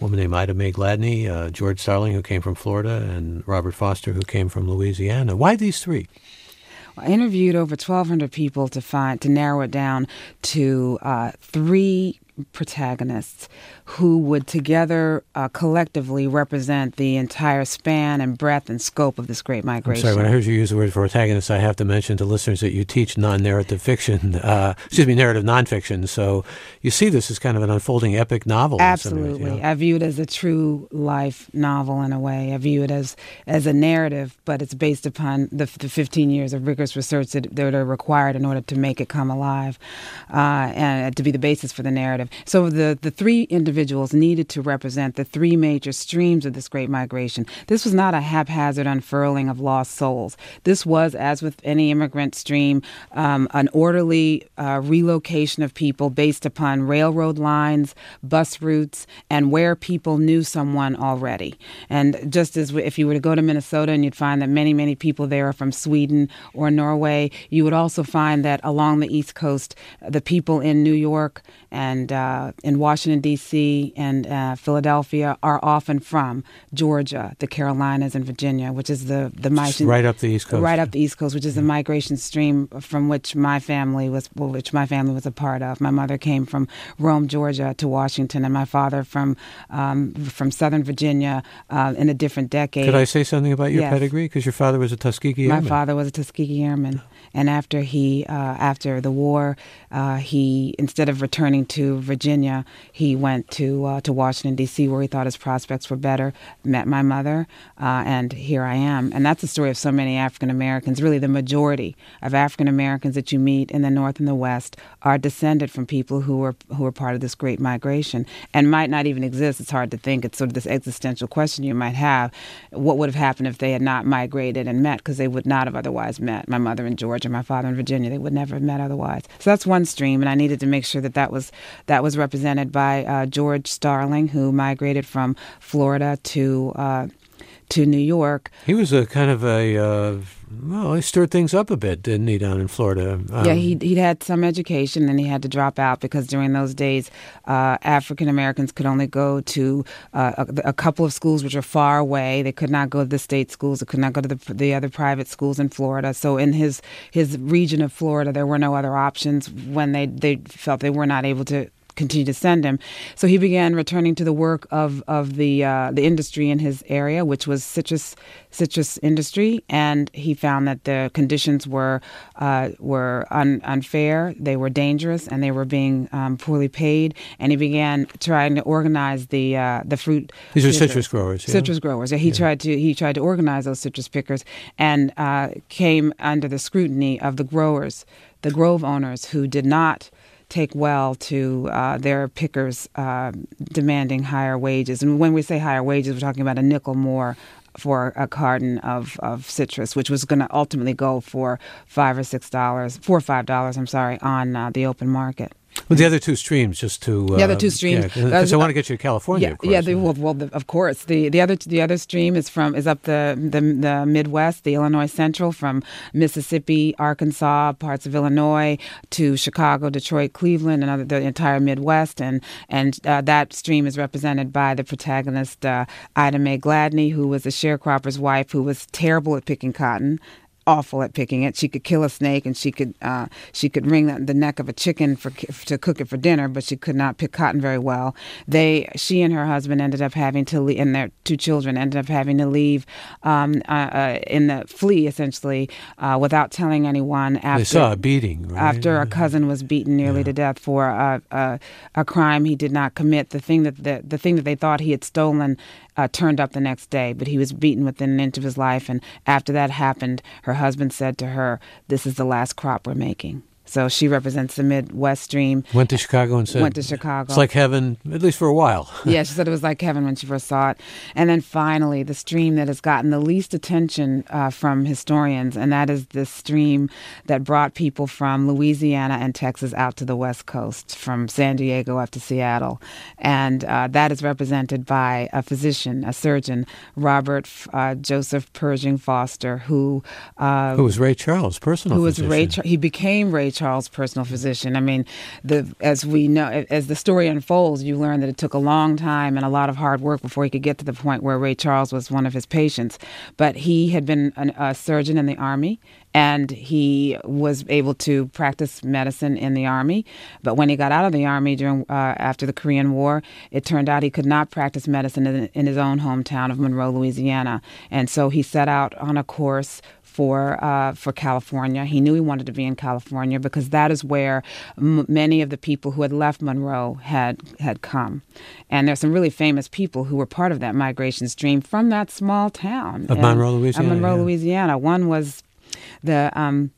a woman named Ida Mae Gladney, uh, George Starling, who came from Florida, and Robert Foster, who came from Louisiana. Why these three? I interviewed over 1,200 people to find to narrow it down to uh, three protagonists who would together uh, collectively represent the entire span and breadth and scope of this great migration. I'm sorry, when I heard you use the word protagonist, I have to mention to listeners that you teach non-narrative fiction, uh, excuse me, narrative nonfiction. So you see this as kind of an unfolding epic novel. Absolutely, ways, you know? I view it as a true life novel in a way. I view it as as a narrative, but it's based upon the, the 15 years of rigorous research that, that are required in order to make it come alive uh, and to be the basis for the narrative. So the the three individuals needed to represent the three major streams of this great migration. This was not a haphazard unfurling of lost souls. This was, as with any immigrant stream, um, an orderly uh, relocation of people based upon railroad lines, bus routes, and where people knew someone already. And just as if you were to go to Minnesota and you'd find that many, many people there are from Sweden or Norway, you would also find that along the East Coast, the people in New York and uh, in Washington, D.C., and uh, Philadelphia are often from Georgia, the Carolinas, and Virginia, which is the the migration right up the east coast, right up the east coast, which is the migration stream from which my family was, which my family was a part of. My mother came from Rome, Georgia, to Washington, and my father from um, from Southern Virginia uh, in a different decade. Could I say something about your yes. pedigree? Because your father was a Tuskegee Airman. My father was a Tuskegee Airman. And after he, uh, after the war, uh, he instead of returning to Virginia, he went to uh, to Washington D.C. where he thought his prospects were better. Met my mother, uh, and here I am. And that's the story of so many African Americans. Really, the majority of African Americans that you meet in the North and the West are descended from people who were who were part of this great migration, and might not even exist. It's hard to think. It's sort of this existential question you might have: What would have happened if they had not migrated and met? Because they would not have otherwise met. My mother in Georgia Georgia, my father in Virginia. They would never have met otherwise. So that's one stream, and I needed to make sure that that was that was represented by uh, George Starling, who migrated from Florida to. Uh, to New York. He was a kind of a uh, well, he stirred things up a bit, didn't he, down in Florida? Um, yeah, he he'd had some education, and he had to drop out because during those days, uh, African Americans could only go to uh, a, a, couple of schools which are far away. They could not go to the state schools. They could not go to the the other private schools in Florida. So in his his region of Florida, there were no other options when they they felt they were not able to continue to send him. So he began returning to the work of of the uh, the industry in his area, which was citrus citrus industry, and he found that the conditions were uh, were un- unfair, they were dangerous, and they were being um, poorly paid. And he began trying to organize the uh, the fruit. These are citrus growers. Yeah? Citrus growers. Yeah, he yeah. tried to he tried to organize those citrus pickers, and uh, came under the scrutiny of the growers, the grove owners who did not take well to uh, their pickers uh, demanding higher wages. And when we say higher wages, we're talking about a nickel more for a carton of, of citrus, which was going to ultimately go for five or six dollars, four or five dollars, I'm sorry, on uh, the open market. Well, the other two streams, just to uh, the other two streams, because yeah, I want to get you to California. Yeah, of course, yeah. The, well, well the, of course, the the other the other stream is from is up the, the the Midwest, the Illinois Central, from Mississippi, Arkansas, parts of Illinois to Chicago, Detroit, Cleveland, and other, the entire Midwest, and and uh, that stream is represented by the protagonist uh, Ida Mae Gladney, who was a sharecropper's wife who was terrible at picking cotton awful at picking it. She could kill a snake and she could uh, she could wring the, neck of a chicken for to cook it for dinner, but she could not pick cotton very well. They she and her husband ended up having to leave, and their two children ended up having to leave um, uh, uh, in the flee essentially uh, without telling anyone. After they saw a beating right? after a cousin was beaten nearly yeah. to death for a, a, a crime he did not commit. The thing that the, the thing that they thought he had stolen uh, turned up the next day, but he was beaten within an inch of his life. And after that happened, her husband said to her, This is the last crop we're making. So she represents the Midwest Stream. Went to Chicago and said, Went to Chicago. It's like heaven, at least for a while. yeah, she said it was like heaven when she first saw it. And then finally, the stream that has gotten the least attention uh, from historians, and that is the stream that brought people from Louisiana and Texas out to the West Coast, from San Diego up to Seattle. And uh, that is represented by a physician, a surgeon, Robert uh, Joseph Pershing Foster, who. Uh, who was Ray Charles' personal Who was Ray He became Ray Charles' personal physician. I mean, the as we know, as the story unfolds, you learn that it took a long time and a lot of hard work before he could get to the point where Ray Charles was one of his patients. But he had been an, a surgeon in the army and he was able to practice medicine in the army. But when he got out of the army during uh, after the Korean War, it turned out he could not practice medicine in, in, his own hometown of Monroe, Louisiana, and so he set out on a course for uh, for California. He knew he wanted to be in California because that is where m- many of the people who had left Monroe had had come, and there's some really famous people who were part of that migration stream from that small town of Monroe, Louisiana. Monroe, yeah. Louisiana. One was the um,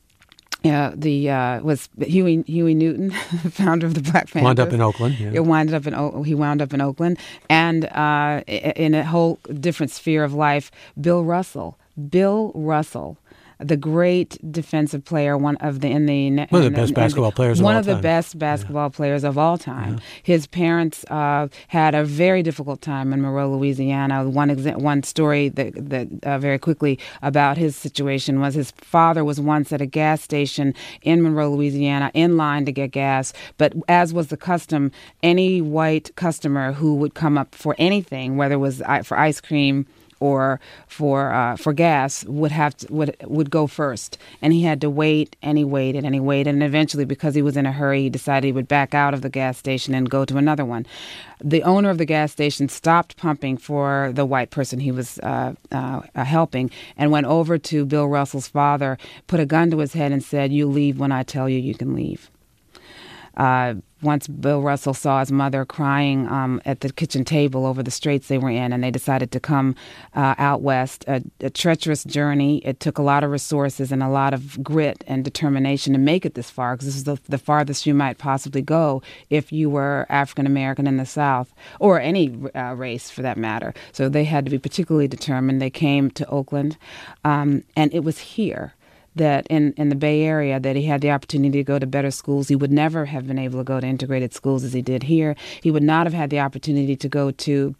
yeah, the uh, was Huey Huey Newton, founder of the Black Panthers. Wound up in Oakland. Yeah. It wound up in o- he wound up in Oakland, and uh, in a whole different sphere of life, Bill Russell. Bill Russell the great defensive player, one of the in the one of the best basketball players, one of, of the best basketball yeah. players of all time. Yeah. His parents uh, had a very difficult time in Monroe, Louisiana. One exa- one story that that uh, very quickly about his situation was his father was once at a gas station in Monroe, Louisiana, in line to get gas, but as was the custom, any white customer who would come up for anything, whether it was uh, for ice cream or for uh, for gas would have to, would would go first, and he had to wait and he waited and he waited, and eventually, because he was in a hurry, he decided he would back out of the gas station and go to another one. The owner of the gas station stopped pumping for the white person he was uh, uh, helping, and went over to Bill Russell's father, put a gun to his head, and said, "You leave when I tell you you can leave." Uh, once Bill Russell saw his mother crying um, at the kitchen table over the straits they were in, and they decided to come uh, out west. A, a, treacherous journey. It took a lot of resources and a lot of grit and determination to make it this far, because this is the, the farthest you might possibly go if you were African American in the South, or any uh, race for that matter. So they had to be particularly determined. They came to Oakland, um, and it was here that in, in the Bay Area that he had the opportunity to go to better schools. He would never have been able to go to integrated schools as he did here. He would not have had the opportunity to go to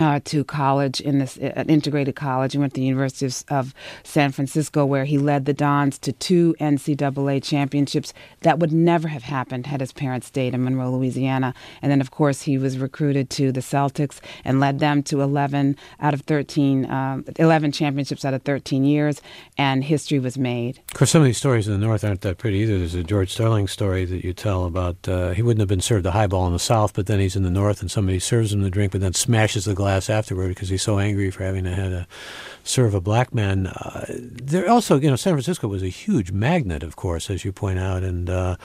uh, to college in this uh, an integrated college. He went to the University of, of, San Francisco, where he led the Dons to two NCAA championships. That would never have happened had his parents stayed in Monroe, Louisiana. And then, of course, he was recruited to the Celtics and led them to 11 out of 13, um, 11 championships out of 13 years. And history was made. Of course, some of these stories in the North aren't that pretty either. There's a George Starling story that you tell about uh, he wouldn't have been served a highball in the South, but then he's in the North and somebody serves him the drink, but then smashes the glass afterward because he's so angry for having to have to serve a black man. Uh, there also, you know, San Francisco was a huge magnet, of course, as you point out, and uh,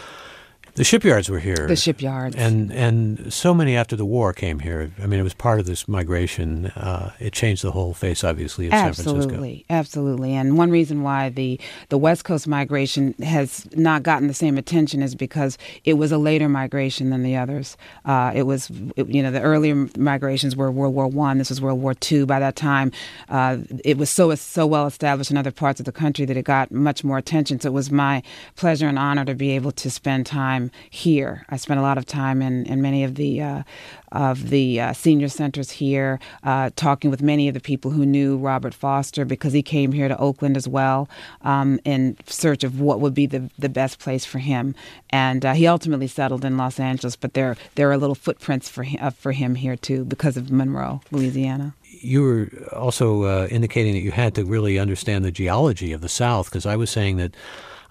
the shipyards were here. The shipyards. And and so many after the war came here. I mean, it was part of this migration. Uh, it changed the whole face, obviously, of absolutely, San Francisco. Absolutely. And one reason why the, the West Coast migration has not gotten the same attention is because it was a later migration than the others. Uh, it was, you know, the earlier migrations were World War One. This was World War Two. By that time, uh, it was so so well established in other parts of the country that it got much more attention. So it was my pleasure and honor to be able to spend time here. I spent a lot of time in, in many of the uh, of the uh, senior centers here, uh, talking with many of the people who knew Robert Foster because he came here to Oakland as well um, in search of what would be the, the best place for him. And uh, he ultimately settled in Los Angeles, but there there are little footprints for him, uh, for him here too because of Monroe, Louisiana you were also uh, indicating that you had to really understand the geology of the South because I was saying that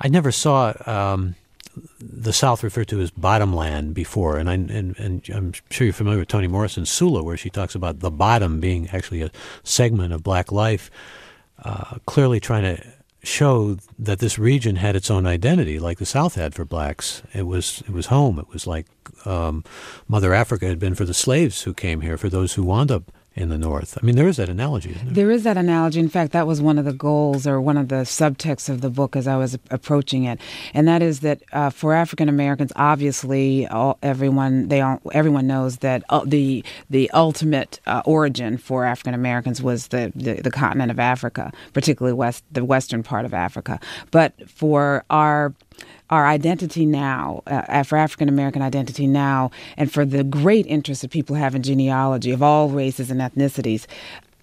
I never saw um, the South referred to as bottomland before, and, I, and, and I'm sure you're familiar with Toni Morrison's Sula, where she talks about the bottom being actually a segment of black life, uh, clearly trying to show that this region had its own identity, like the South had for blacks. It was it was home. It was like um, Mother Africa had been for the slaves who came here, for those who wound up in the North. I mean, there is that analogy, there? there is that analogy. In fact, that was one of the goals or one of the subtexts of the book as I was approaching it, and that is that uh, for African Americans, obviously, all, everyone they all, everyone knows that uh, the the ultimate uh, origin for African Americans was the, the, the continent of Africa, particularly west the western part of Africa. But for our our identity now, uh, for African American identity now, and for the great interest that people have in genealogy of all races and ethnicities,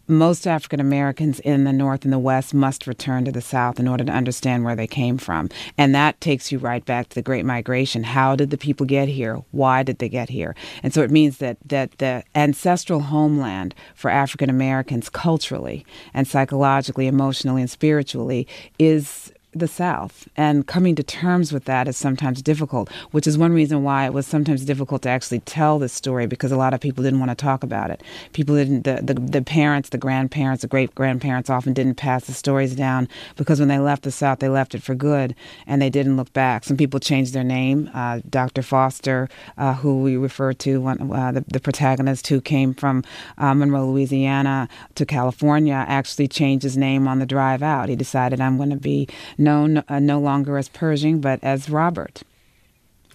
most African Americans in the North and the West must return to the South in order to understand where they came from. And that takes you right back to the Great Migration. How did the people get here? Why did they get here? And so it means that, that the ancestral homeland for African Americans culturally and psychologically, emotionally, and spiritually is the South, and coming to terms with that is sometimes difficult, which is one reason why it was sometimes difficult to actually tell this story because a lot of people didn't want to talk about it. People didn't, the, the, the parents, the grandparents, the great grandparents often didn't pass the stories down because when they left the South, they left it for good and they didn't look back. Some people changed their name. Uh, Dr. Foster, uh, who we refer to, one, uh, the, the, protagonist who came from uh, Monroe, Louisiana to California, actually changed his name on the drive out. He decided, I'm going to be known uh, no longer as Pershing, but as Robert.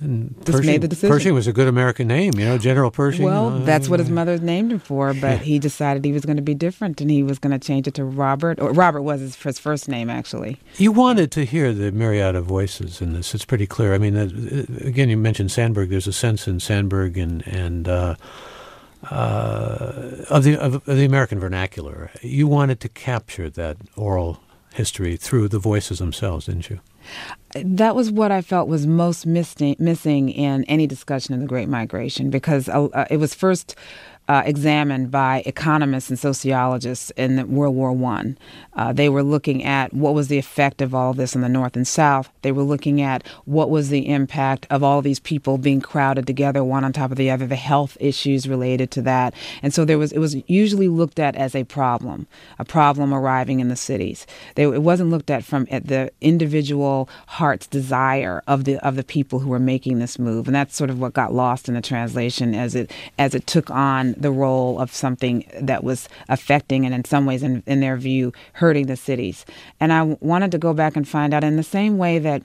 And Pershing, made the decision. Pershing was a good American name, you know, General Pershing. Well, that's what his mother named him for, but he decided he was going to be different and he was going to change it to Robert. Or Robert was his, his first name, actually. You wanted to hear the myriad of voices in this. It's pretty clear. I mean, uh, again, you mentioned Sandburg. There's a sense in Sandburg and and uh, uh, of the of, of the American vernacular. You wanted to capture that oral history through the voices themselves, didn't you? That was what I felt was most missing, missing in any discussion of the Great Migration because uh, it was first uh, examined by economists and sociologists in World War One. Uh, they were looking at what was the effect of all this in the North and South. They were looking at what was the impact of all these people being crowded together, one on top of the other, the health issues related to that. And so there was it was usually looked at as a problem, a problem arriving in the cities. They, it wasn't looked at from at the individual heart's desire of the of the people who were making this move, and that's sort of what got lost in the translation as it as it took on the role of something that was affecting and in some ways in, in their view hurting the cities. And i wanted to go back and find out in the same way that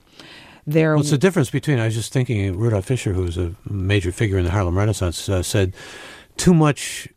there what's the difference between i was just thinking rudolph fisher who was a major figure in the harlem renaissance uh, said too much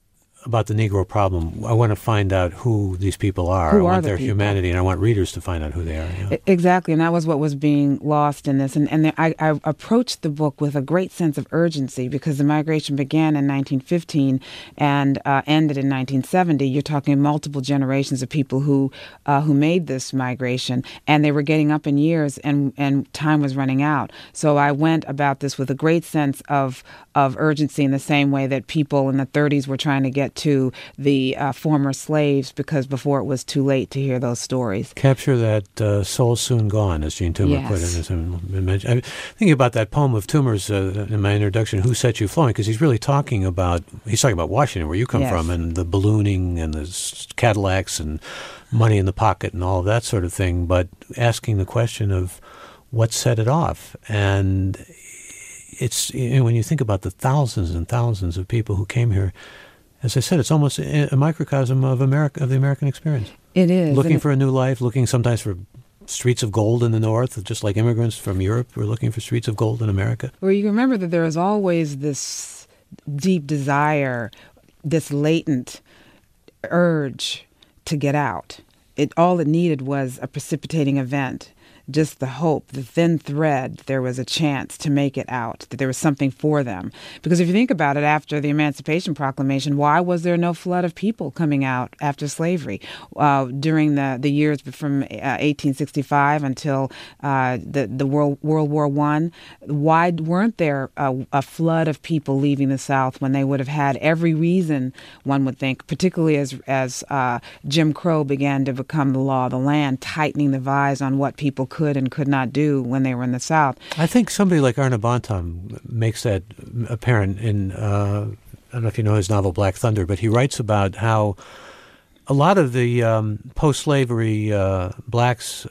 about the Negro problem. I want to find out who these people are. Who I are want the their people? humanity, and I want readers to find out who they are. yeah. Exactly, and that was what was being lost in this. And, and I, I approached the book with a great sense of urgency because the migration began in 1915 and uh, ended in 1970. You're talking multiple generations of people who uh, who made this migration, and they were getting up in years, and and time was running out. So I went about this with a great sense of of urgency in the same way that people in the 30s were trying to get to the uh, former slaves because before it was too late to hear those stories. Capture that uh, soul soon gone, as Jean Toomer put it. Yes. As I. I'm thinking about that poem of Toomer's uh, in my introduction, "Who Set You Flowing," because he's really talking about he's talking about Washington, where you come Yes. from, and the ballooning and the Cadillacs and money in the pocket and all of that sort of thing, but asking the question of what set it off and it's you know, when you think about the thousands and thousands of people who came here. As I said, it's almost a microcosm of America of the American experience. It is looking and- for a new life, looking sometimes for streets of gold in the north, just like immigrants from Europe were looking for streets of gold in America. Well, you remember that there is always this deep desire, this latent urge to get out. It all it needed was a precipitating event, just the hope, the thin thread. There was a chance to make it out, that there was something for them. Because if you think about it, after the Emancipation Proclamation, why was there no flood of people coming out after slavery uh, during the the years from uh, 1865 until uh, the the World World War One? Why weren't there a, a flood of people leaving the South when they would have had every reason? One would think, particularly as as uh, Jim Crow began to become the law of the land, tightening the vise on what people could and could not do when they were in the South. I think somebody like Arna Bontemps makes that apparent in, uh, I don't know if you know his novel Black Thunder, but he writes about how a lot of the um, post slavery uh, blacks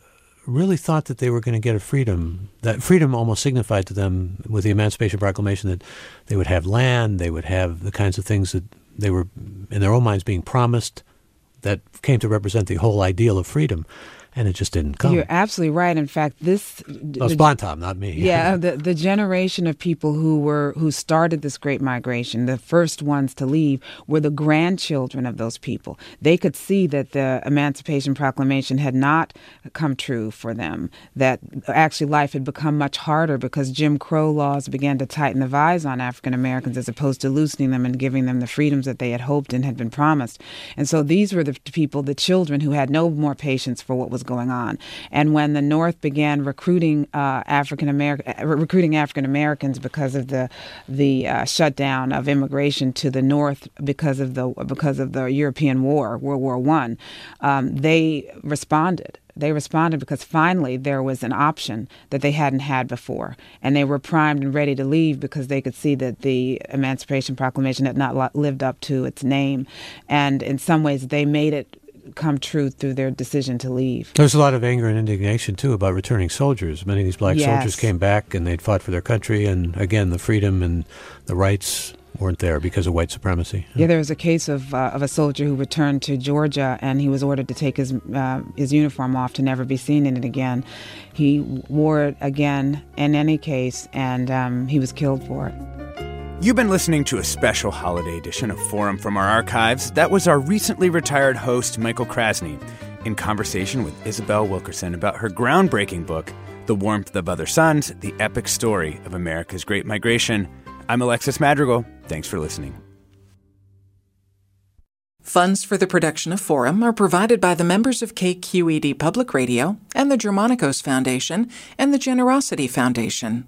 really thought that they were going to get a freedom. That freedom almost signified to them with the Emancipation Proclamation that they would have land, they would have the kinds of things that they were, in their own minds, being promised that came to represent the whole ideal of freedom. And it just didn't come. You're absolutely right. In fact, this the- Bontemps, not me. yeah, the the generation of people who were who started this great migration, the first ones to leave, were the grandchildren of those people. They could see that the Emancipation Proclamation had not come true for them. That actually life had become much harder because Jim Crow laws began to tighten the vise on African Americans as opposed to loosening them and giving them the freedoms that they had hoped and had been promised. And so these were the people, the children, who had no more patience for what was going on. And when the North began recruiting uh, African American, recruiting African Americans because of the the uh, shutdown of immigration to the North because of the because of the European War, World War One, um, they responded. They responded because finally there was an option that they hadn't had before, and they were primed and ready to leave because they could see that the Emancipation Proclamation had not lived up to its name, and in some ways they made it come true through their decision to leave. There's a lot of anger and indignation too about returning soldiers. Many of these black Yes. soldiers came back and they'd fought for their country, and again, the freedom and the rights weren't there because of white supremacy. Yeah, there was a case of uh, of a soldier who returned to Georgia, and he was ordered to take his uh, his uniform off to never be seen in it again. He wore it again in any case, and um, he was killed for it. You've been listening to a special holiday edition of Forum from our archives. That was our recently retired host, Michael Krasny, in conversation with Isabel Wilkerson about her groundbreaking book, The Warmth of Other Suns The Epic Story of America's Great Migration. I'm Alexis Madrigal. Thanks for listening. Funds for the production of Forum are provided by the members of KQED Public Radio and the Germanacos Foundation and the Generosity Foundation.